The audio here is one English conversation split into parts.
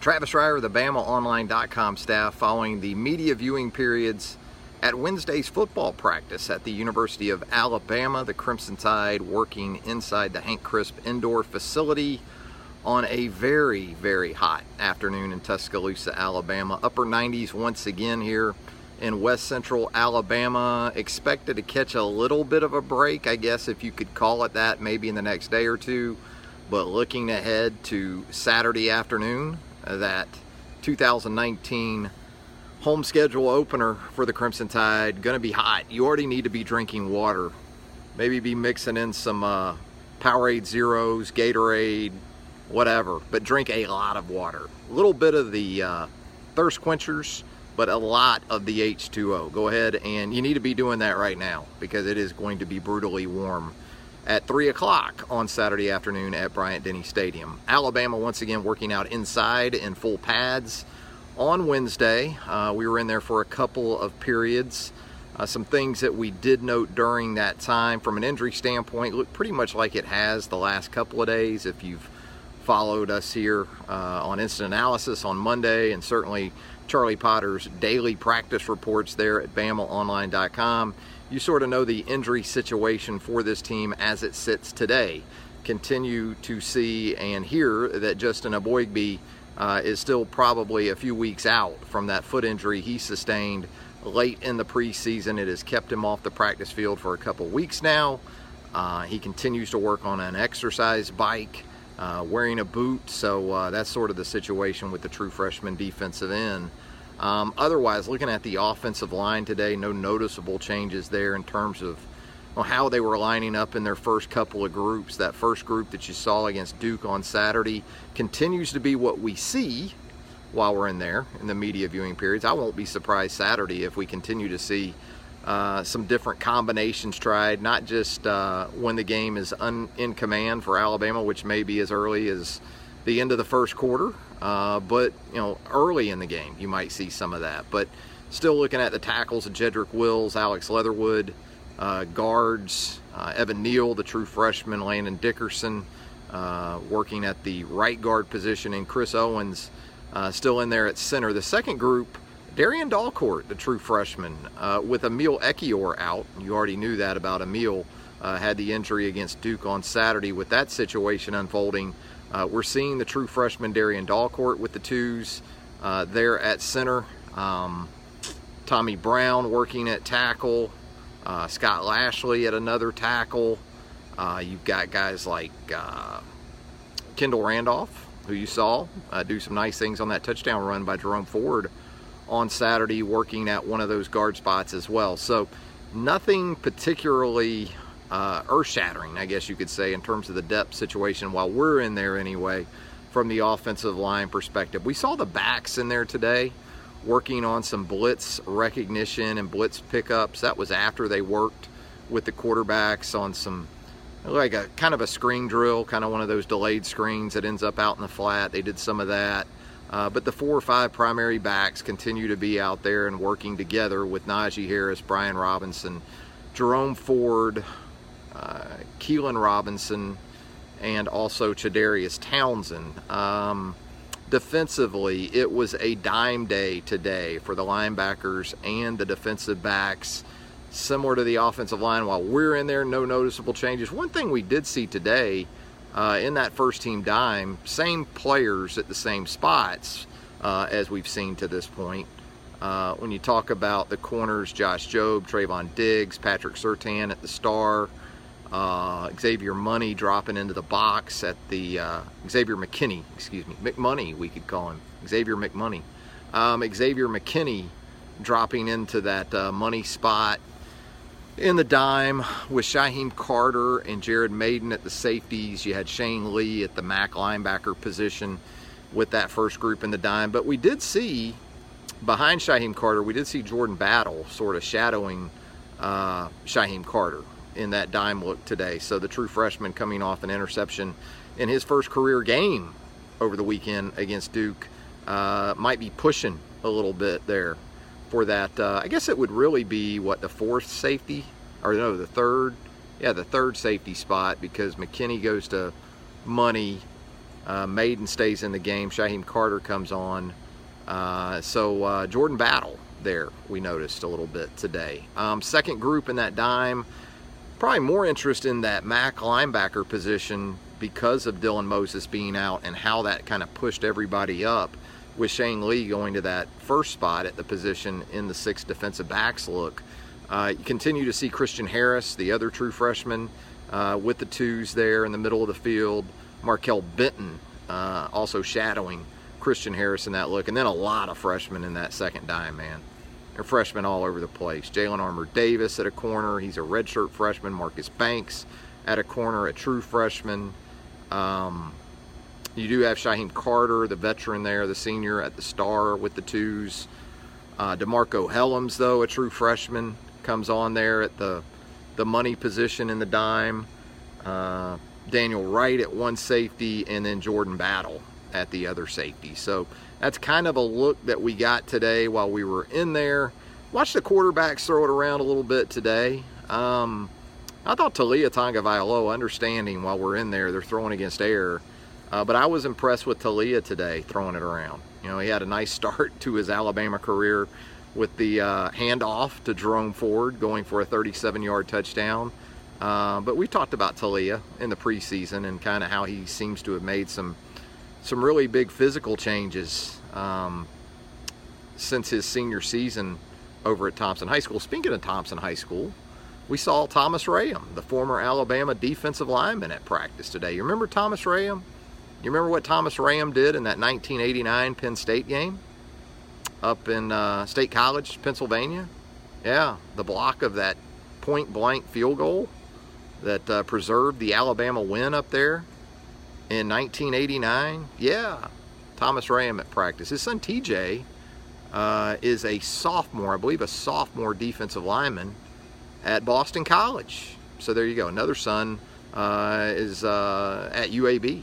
Travis Reier, the BamaOnline.com staff, following the media viewing periods at Wednesday's football practice at the University of Alabama. The Crimson Tide working inside the Hank Crisp indoor facility on a very, very hot afternoon in Tuscaloosa, Alabama. Upper 90s once again here in west central Alabama. Expected to catch a little bit of a break, I guess, if you could call it that, maybe in the next day or two. But looking ahead to Saturday afternoon, that 2019 home schedule opener for the Crimson Tide. Going to be hot. You already need to be drinking water. Maybe be mixing in some uh, Powerade Zeros, Gatorade, whatever. But drink a lot of water. A little bit of the uh, thirst quenchers, but a lot of the H2O. Go ahead and you need to be doing that right now because it is going to be brutally warm at 3 o'clock on Saturday afternoon at Bryant Denny Stadium. Alabama once again working out inside in full pads. On Wednesday, uh, we were in there for a couple of periods. Uh, some things that we did note during that time from an injury standpoint look pretty much like it has the last couple of days. If you've followed us here uh, on Instant Analysis on Monday and certainly Charlie Potter's daily practice reports there at BamaOnline.com, you sort of know the injury situation for this team as it sits today. Continue to see and hear that Justin Eboigbe uh, is still probably a few weeks out from that foot injury he sustained late in the preseason. It has kept him off the practice field for a couple weeks now. Uh, he continues to work on an exercise bike, uh, wearing a boot, so uh, that's sort of the situation with the true freshman defensive end. Um, otherwise, looking at the offensive line today, no noticeable changes there in terms of well, how they were lining up in their first couple of groups. That first group that you saw against Duke on Saturday continues to be what we see while we're in there in the media viewing periods. I won't be surprised Saturday if we continue to see uh, some different combinations tried, not just uh, when the game is un- in command for Alabama, which may be as early as the end of the first quarter, uh, but you know, early in the game, you might see some of that. But still looking at the tackles of Jedrick Wills, Alex Leatherwood, uh, guards, uh, Evan Neal, the true freshman, Landon Dickerson, uh, working at the right guard position, and Chris Owens uh, still in there at center. The second group, Darian Dalcourt, the true freshman, uh, with Emil Ekiyor out. You already knew that about Emil. had the injury against Duke on Saturday. With that situation unfolding, uh, we're seeing the true freshman Darian Dalcourt with the twos uh, there at center. Um, Tommy Brown working at tackle. Uh, Scott Lashley at another tackle. Uh, you've got guys like uh, Kendall Randolph, who you saw uh, do some nice things on that touchdown run by Jerome Ford on Saturday, working at one of those guard spots as well. So nothing particularly uh, earth shattering, I guess you could say, in terms of the depth situation while we're in there anyway, from the offensive line perspective. We saw the backs in there today working on some blitz recognition and blitz pickups. That was after they worked with the quarterbacks on some like a kind of a screen drill, kind of one of those delayed screens that ends up out in the flat. They did some of that. Uh, but the four or five primary backs continue to be out there and working together with Najee Harris, Brian Robinson, Jerome Ford, uh, Keilan Robinson, and also Chadarius Townsend. Um, defensively, it was a dime day today for the linebackers and the defensive backs, similar to the offensive line. While we're in there, no noticeable changes. One thing we did see today uh, in that first team dime, same players at the same spots uh, as we've seen to this point. Uh, when you talk about the corners, Josh Jobe, Trevon Diggs, Patrick Surtain at the star, uh, Xavier Money dropping into the box at the uh, Xavier McKinney, excuse me, McMoney, we could call him Xavier McMoney. Um, Xavier McKinney dropping into that uh, money spot in the dime with Shyheim Carter and Jared Mayden at the safeties. You had Shane Lee at the MAC linebacker position with that first group in the dime. But we did see behind Shyheim Carter, we did see Jordan Battle sort of shadowing uh, Shyheim Carter in that dime look today. So the true freshman coming off an interception in his first career game over the weekend against Duke uh, might be pushing a little bit there for that. Uh, I guess it would really be what the fourth safety or no, the third. Yeah, the third safety spot because McKinney goes to Money, Uh, Mayden stays in the game. Shyheim Carter comes on. Uh, so uh, Jordan Battle there, we noticed a little bit today. Um, second group in that dime, probably more interest in that MAC linebacker position because of Dylan Moses being out and how that kind of pushed everybody up with Shane Lee going to that first spot at the position in the six defensive backs look. Uh, you continue to see Christian Harris, the other true freshman, uh, with the twos there in the middle of the field. Markail Benton uh, also shadowing Christian Harris in that look. And then a lot of freshmen in that second dime, man. They're freshmen all over the place. Jalyn Armour Davis at a corner. He's a redshirt freshman. Marcus Banks at a corner, a true freshman. Um, you do have Shyheim Carter, the veteran there, the senior at the star with the twos. Uh, DeMarco Hellams, though, a true freshman, comes on there at the the money position in the dime. Uh, Daniel Wright at one safety, and then Jordan Battle at the other safety. So that's kind of a look that we got today while we were in there. Watch the quarterbacks throw it around a little bit today. Um, I thought Taulia Tonga Tagovailoa, understanding while we're in there, they're throwing against air. Uh, but I was impressed with Taulia today throwing it around. You know, he had a nice start to his Alabama career with the uh, handoff to Jerome Ford going for a 37 yard touchdown. Uh, but we talked about Taulia in the preseason and kind of how he seems to have made some some really big physical changes um, since his senior season over at Thompson High School. Speaking of Thompson High School, we saw Thomas Rayam, the former Alabama defensive lineman, at practice today. You remember Thomas Rayam? You remember what Thomas Rayam did in that 1989 Penn State game up in uh, State College, Pennsylvania? Yeah, the block of that point blank field goal that uh, preserved the Alabama win up there in 1989. Yeah, Thomas Rayam at practice. His son TJ uh, is a sophomore, I believe, a sophomore defensive lineman at Boston College. So there you go. Another son uh, is uh, at UAB.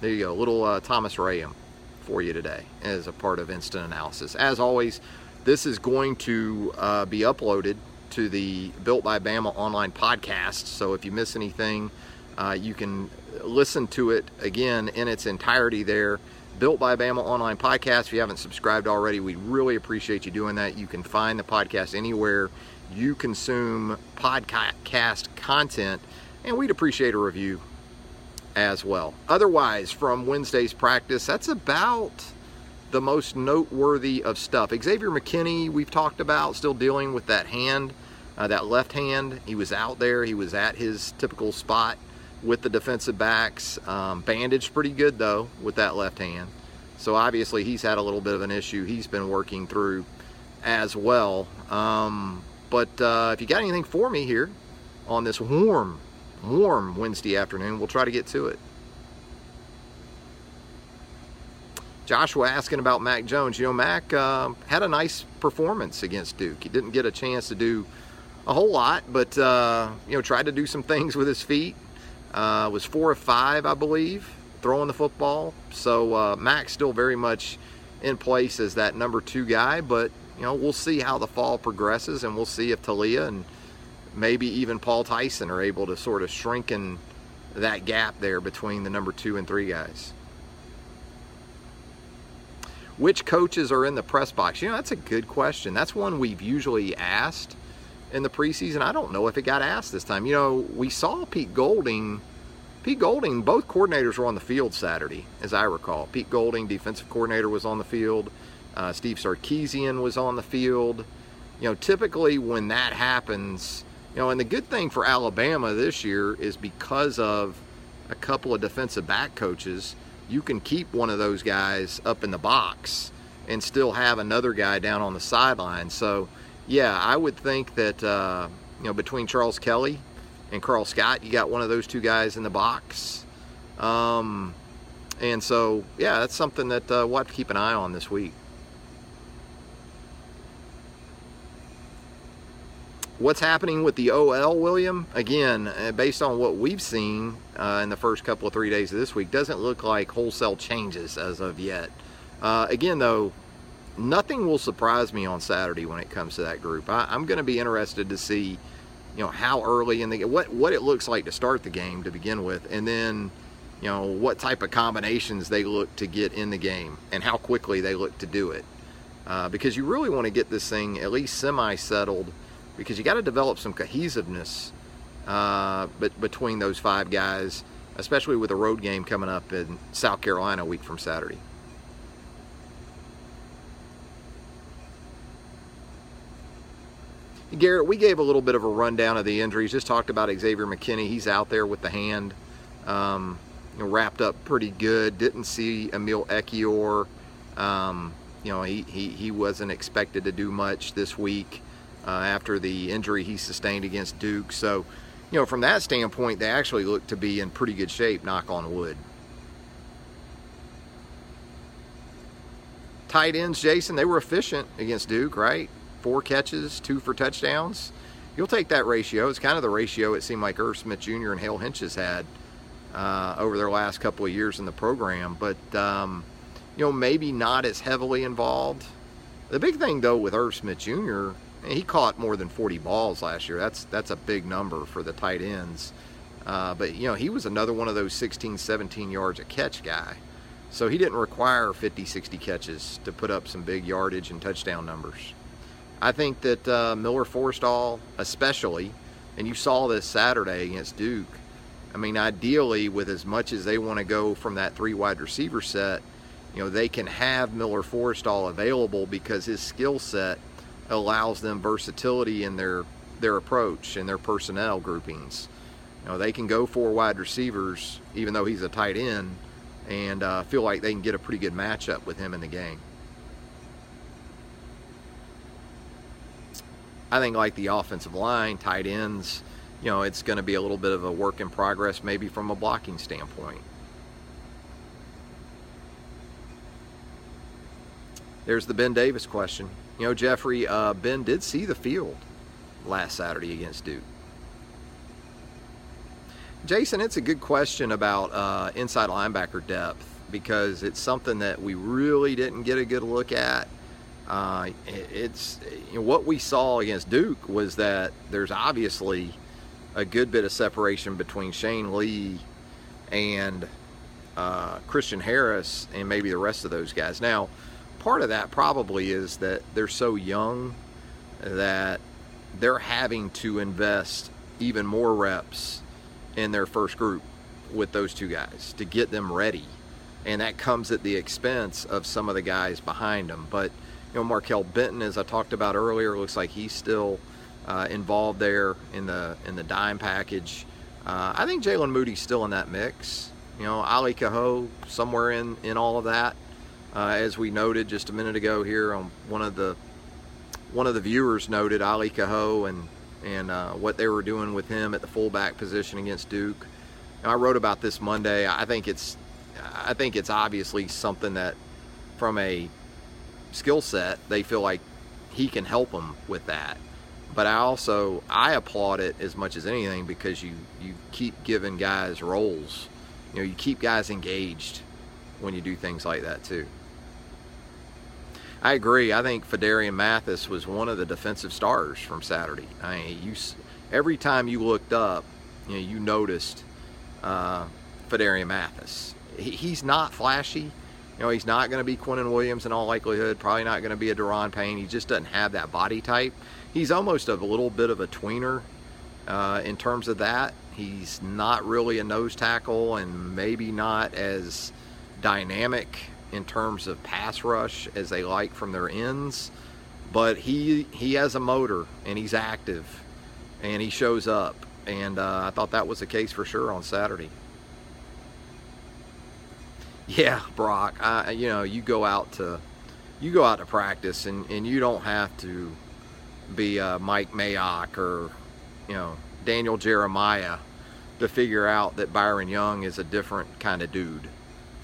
There you go, little uh, Thomas Rayam for you today as a part of Instant Analysis. As always, this is going to uh, be uploaded to the Built by Bama online podcast. So if you miss anything, uh, you can listen to it again in its entirety there. Built by Bama online podcast. If you haven't subscribed already, we really appreciate you doing that. You can find the podcast anywhere you consume podcast content, and we'd appreciate a review as well. Otherwise, from Wednesday's practice, that's about the most noteworthy of stuff. Xavier McKinney, we've talked about, still dealing with that hand, uh, that left hand. He was out there, he was at his typical spot with the defensive backs. Um, bandaged pretty good, though, with that left hand. So obviously, he's had a little bit of an issue he's been working through as well. Um, but uh, if you got anything for me here on this warm warm Wednesday afternoon. We'll try to get to it. Joshua asking about Mac Jones. You know, Mac uh, had a nice performance against Duke. He didn't get a chance to do a whole lot, but uh, you know, tried to do some things with his feet. Uh, was four of five, I believe, throwing the football. So uh, Mac's still very much in place as that number two guy, but you know, we'll see how the fall progresses, and we'll see if Taulia and maybe even Paul Tyson are able to sort of shrinken that gap there between the number two and three guys. Which coaches are in the press box? You know, that's a good question. That's one we've usually asked in the preseason. I don't know if it got asked this time. You know, we saw Pete Golding. Pete Golding, both coordinators were on the field Saturday, as I recall. Pete Golding, defensive coordinator, was on the field. Uh, Steve Sarkisian was on the field. You know, typically when that happens, you know, and the good thing for Alabama this year is because of a couple of defensive back coaches, you can keep one of those guys up in the box and still have another guy down on the sideline. So, yeah, I would think that, uh, you know, between Charles Kelly and Karl Scott, you got one of those two guys in the box. Um, and so, yeah, that's something that uh, we'll have to keep an eye on this week. What's happening with the OL, William? Again, uh, based on what we've seen uh, in the first couple of three days of this week, doesn't look like wholesale changes as of yet. Uh, again, though, nothing will surprise me on Saturday when it comes to that group. I, am going to be interested to see, you know, how early in the what what it looks like to start the game to begin with, and then, you know, what type of combinations they look to get in the game and how quickly they look to do it. Uh, because you really want to get this thing at least semi settled because you got to develop some cohesiveness uh, but between those five guys, especially with a road game coming up in South Carolina a week from Saturday. Garrett, we gave a little bit of a rundown of the injuries. Just talked about Xavier McKinney. He's out there with the hand, um, you know, wrapped up pretty good. Didn't see Emil Ekiyor. Um, you know, he, he, he wasn't expected to do much this week uh, after the injury he sustained against Duke. So, you know, from that standpoint, they actually look to be in pretty good shape, knock on wood. Tight ends, Jason, they were efficient against Duke, right? Four catches, two for touchdowns. You'll take that ratio. It's kind of the ratio it seemed like Irv Smith Jr. and Hale Hentges had uh, over their last couple of years in the program. But, um, you know, maybe not as heavily involved. The big thing, though, with Irv Smith Jr., he caught more than 40 balls last year. That's, that's a big number for the tight ends. Uh, but, you know, he was another one of those 16, 17 yards a catch guy. So he didn't require 50, 60 catches to put up some big yardage and touchdown numbers. I think that uh, Miller Forristall, especially, and you saw this Saturday against Duke. I mean, ideally, with as much as they want to go from that three wide receiver set, you know, they can have Miller Forristall available because his skill set allows them versatility in their their approach and their personnel groupings. You know, they can go four wide receivers, even though he's a tight end, and uh, feel like they can get a pretty good matchup with him in the game. I think like the offensive line, tight ends, you know, it's going to be a little bit of a work in progress maybe from a blocking standpoint. There's the Ben Davis question. You know, Jeffrey, uh, Ben did see the field last Saturday against Duke. Jason, it's a good question about uh, inside linebacker depth because it's something that we really didn't get a good look at uh, it's you know, what we saw against Duke was that there's obviously a good bit of separation between Shane Lee and uh, Christian Harris and maybe the rest of those guys. Now, part of that probably is that they're so young that they're having to invest even more reps in their first group with those two guys to get them ready. And that comes at the expense of some of the guys behind them. But you know, Markail Benton, as I talked about earlier, looks like he's still uh, involved there in the in the dime package. Uh, I think Jaylen Moody's still in that mix. You know, Ali Kaho somewhere in in all of that. Uh, as we noted just a minute ago here on one of the one of the viewers noted Ali Kaho and and uh, what they were doing with him at the fullback position against Duke. I wrote about this Monday. I think it's I think it's obviously something that from a skill set, they feel like he can help them with that. But I also I applaud it as much as anything because you you keep giving guys roles. You know, you keep guys engaged when you do things like that too. I agree. I think Phidarian Mathis was one of the defensive stars from Saturday. I mean, you every time you looked up, you know, you noticed uh, Phidarian Mathis. He, he's not flashy you know, he's not going to be Quinnen Williams in all likelihood. Probably not going to be a Daron Payne. He just doesn't have that body type. He's almost a little bit of a tweener uh, in terms of that. He's not really a nose tackle and maybe not as dynamic in terms of pass rush as they like from their ends. But he he has a motor and he's active and he shows up. And uh, I thought that was the case for sure on Saturday. Yeah, Brock. I, you know, you go out to you go out to practice, and, and you don't have to be uh, Mike Mayock or you know Daniel Jeremiah to figure out that Byron Young is a different kind of dude.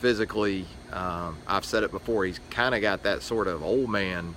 Physically, um, I've said it before. He's kind of got that sort of old man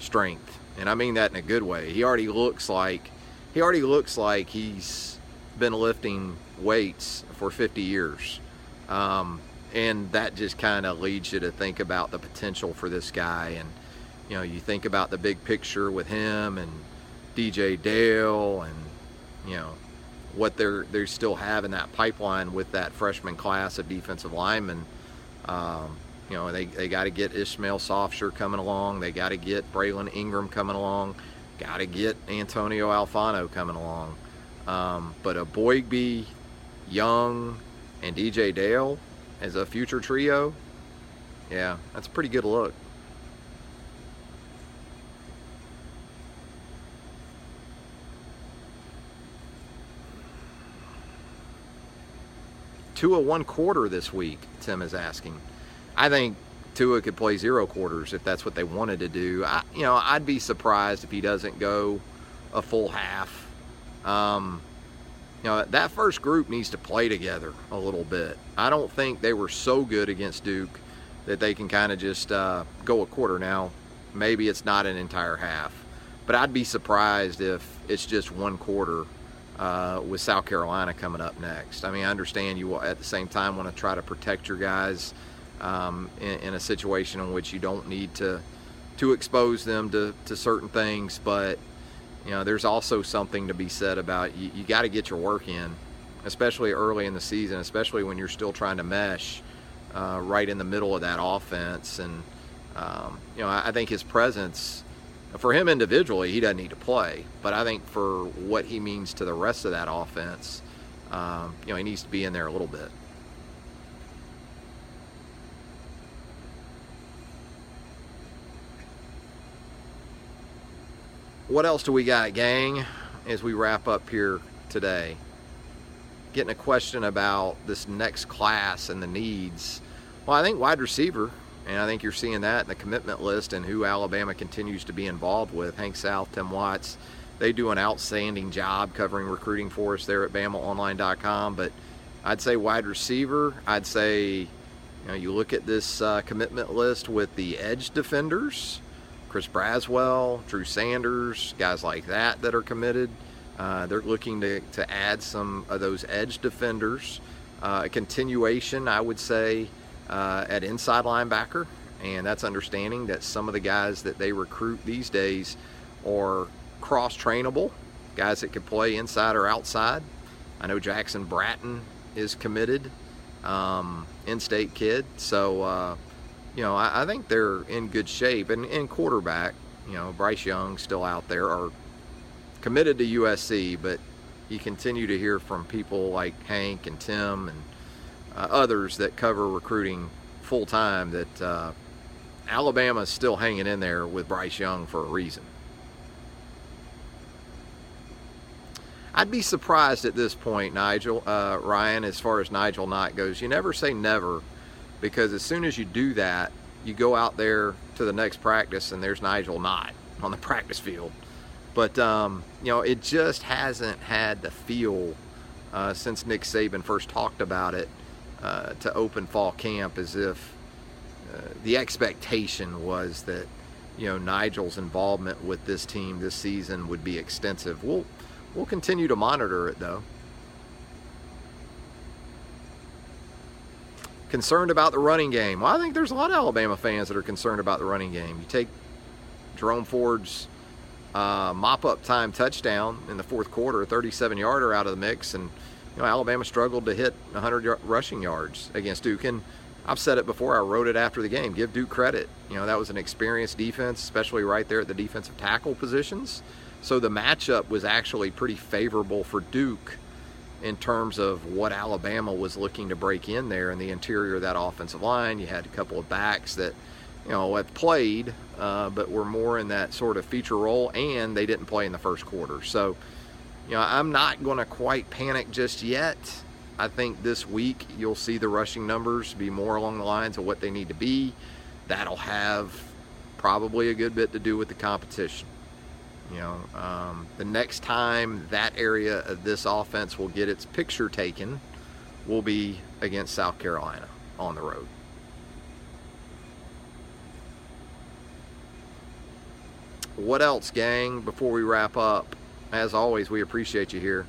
strength, and I mean that in a good way. He already looks like he already looks like he's been lifting weights for 50 years. Um, and that just kind of leads you to think about the potential for this guy and you know you think about the big picture with him and DJ Dale and you know what they're they still have in that pipeline with that freshman class of defensive linemen. Um, you know, they, they got to get Ishmael Sopsher coming along. They got to get Braylen Ingram coming along. Got to get Antonio Alfano coming along. Um, but Eboigbe, Young, and DJ Dale as a future trio, yeah, that's a pretty good look. Tua one quarter this week, Tim is asking. I think Tua could play zero quarters if that's what they wanted to do. I, you know, I'd be surprised if he doesn't go a full half. Um, you know, that first group needs to play together a little bit. I don't think they were so good against Duke that they can kind of just uh, go a quarter now. Maybe it's not an entire half, but I'd be surprised if it's just one quarter uh, with South Carolina coming up next. I mean, I understand you at the same time want to try to protect your guys um, in, in, a situation in which you don't need to to expose them to, to certain things, but you know, there's also something to be said about you, you got to get your work in, especially early in the season, especially when you're still trying to mesh uh, right in the middle of that offense. And um, you know, I, I think his presence for him individually, he doesn't need to play. But I think for what he means to the rest of that offense, um, you know, he needs to be in there a little bit. What else do we got, gang, as we wrap up here today? Getting a question about this next class and the needs. Well, I think wide receiver and I think you're seeing that in the commitment list and who Alabama continues to be involved with. Hank South, Tim Watts, they do an outstanding job covering recruiting for us there at BamaOnline.com. But I'd say wide receiver. I'd say, you know, you look at this uh, commitment list with the edge defenders, Chris Braswell, Drew Sanders, guys like that that are committed. Uh, they're looking to, to add some of those edge defenders. Uh, a continuation, I would say, uh, at inside linebacker, and that's understanding that some of the guys that they recruit these days are cross trainable, guys that can play inside or outside. I know Jackson Bratton is committed, um, in-state kid, so uh, you know I, I, think they're in good shape. And in quarterback, you know Bryce Young still out there are committed to USC, but you continue to hear from people like Hank and Tim and uh, others that cover recruiting full time that uh, Alabama is still hanging in there with Bryce Young for a reason. I'd be surprised at this point, Nigel, uh, Ryan, as far as Nigel Knott goes. You never say never because as soon as you do that, you go out there to the next practice and there's Nigel Knott on the practice field. But, um, you know, it just hasn't had the feel uh, since Nick Saban first talked about it uh, to open fall camp as if uh, the expectation was that you know Nigel's involvement with this team this season would be extensive. We'll we'll continue to monitor it though. Concerned about the running game. Well, I think there's a lot of Alabama fans that are concerned about the running game. You take Jerome Ford's uh, mop-up time touchdown in the fourth quarter, 37-yarder out of the mix, and you know, Alabama struggled to hit 100 rushing yards against Duke. And I've said it before, I wrote it after the game. Give Duke credit. You know, that was an experienced defense, especially right there at the defensive tackle positions. So the matchup was actually pretty favorable for Duke in terms of what Alabama was looking to break in there in the interior of that offensive line. You had a couple of backs that, you know, have played, uh, but were more in that sort of feature role, and they didn't play in the first quarter. So, you know, I'm not going to quite panic just yet. I think this week you'll see the rushing numbers be more along the lines of what they need to be. That'll have probably a good bit to do with the competition. You know, um, the next time that area of this offense will get its picture taken will be against South Carolina on the road. What else, gang, before we wrap up? As always, we appreciate you here.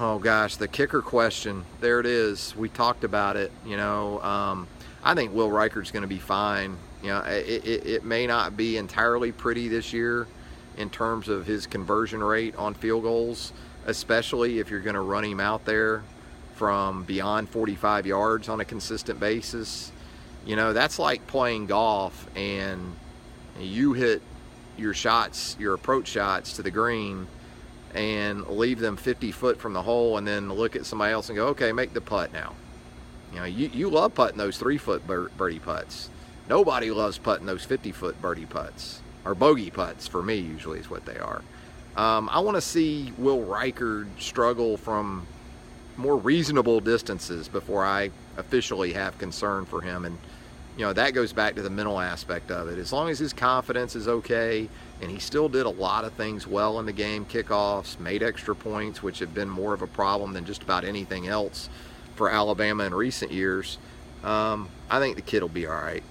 Oh gosh, the kicker question. There it is. We talked about it. You know, um, I think Will Reichard's going to be fine. You know, it, it, it, may not be entirely pretty this year in terms of his conversion rate on field goals, especially if you're going to run him out there from beyond 45 yards on a consistent basis. You know, that's like playing golf and you hit your shots, your approach shots to the green and leave them 50 foot from the hole and then look at somebody else and go, okay, make the putt now. You know, you, you love putting those three foot birdie putts. Nobody loves putting those 50 foot birdie putts or bogey putts for me usually is what they are. Um, I want to see Will Reichard struggle from more reasonable distances before I officially have concern for him. And, you know, that goes back to the mental aspect of it. As long as his confidence is okay, and he still did a lot of things well in the game kickoffs, made extra points, which have been more of a problem than just about anything else for Alabama in recent years. Um, I think the kid will be all right.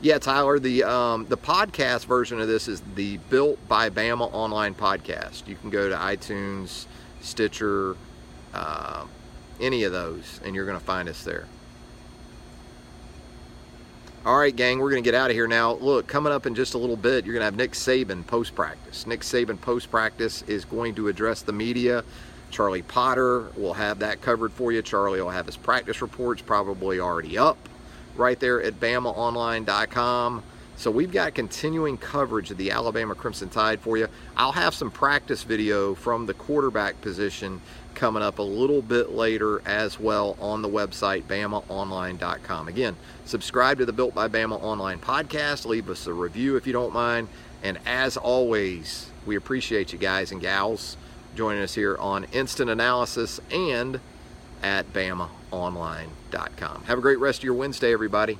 Yeah, Tyler, the um, the podcast version of this is the Built by Bama online podcast. You can go to iTunes, Stitcher, uh, any of those, and you're going to find us there. All right, gang, we're going to get out of here now. Look, coming up in just a little bit, you're going to have Nick Saban post practice. Nick Saban post practice is going to address the media. Charlie Potter will have that covered for you. Charlie will have his practice reports probably already up right there at BamaOnline.com. So we've got continuing coverage of the Alabama Crimson Tide for you. I'll have some practice video from the quarterback position coming up a little bit later as well on the website, BamaOnline.com. Again, subscribe to the Built by Bama Online podcast. Leave us a review if you don't mind. And as always, we appreciate you guys and gals joining us here on Instant Analysis and at BamaOnline.com. Have a great rest of your Wednesday, everybody.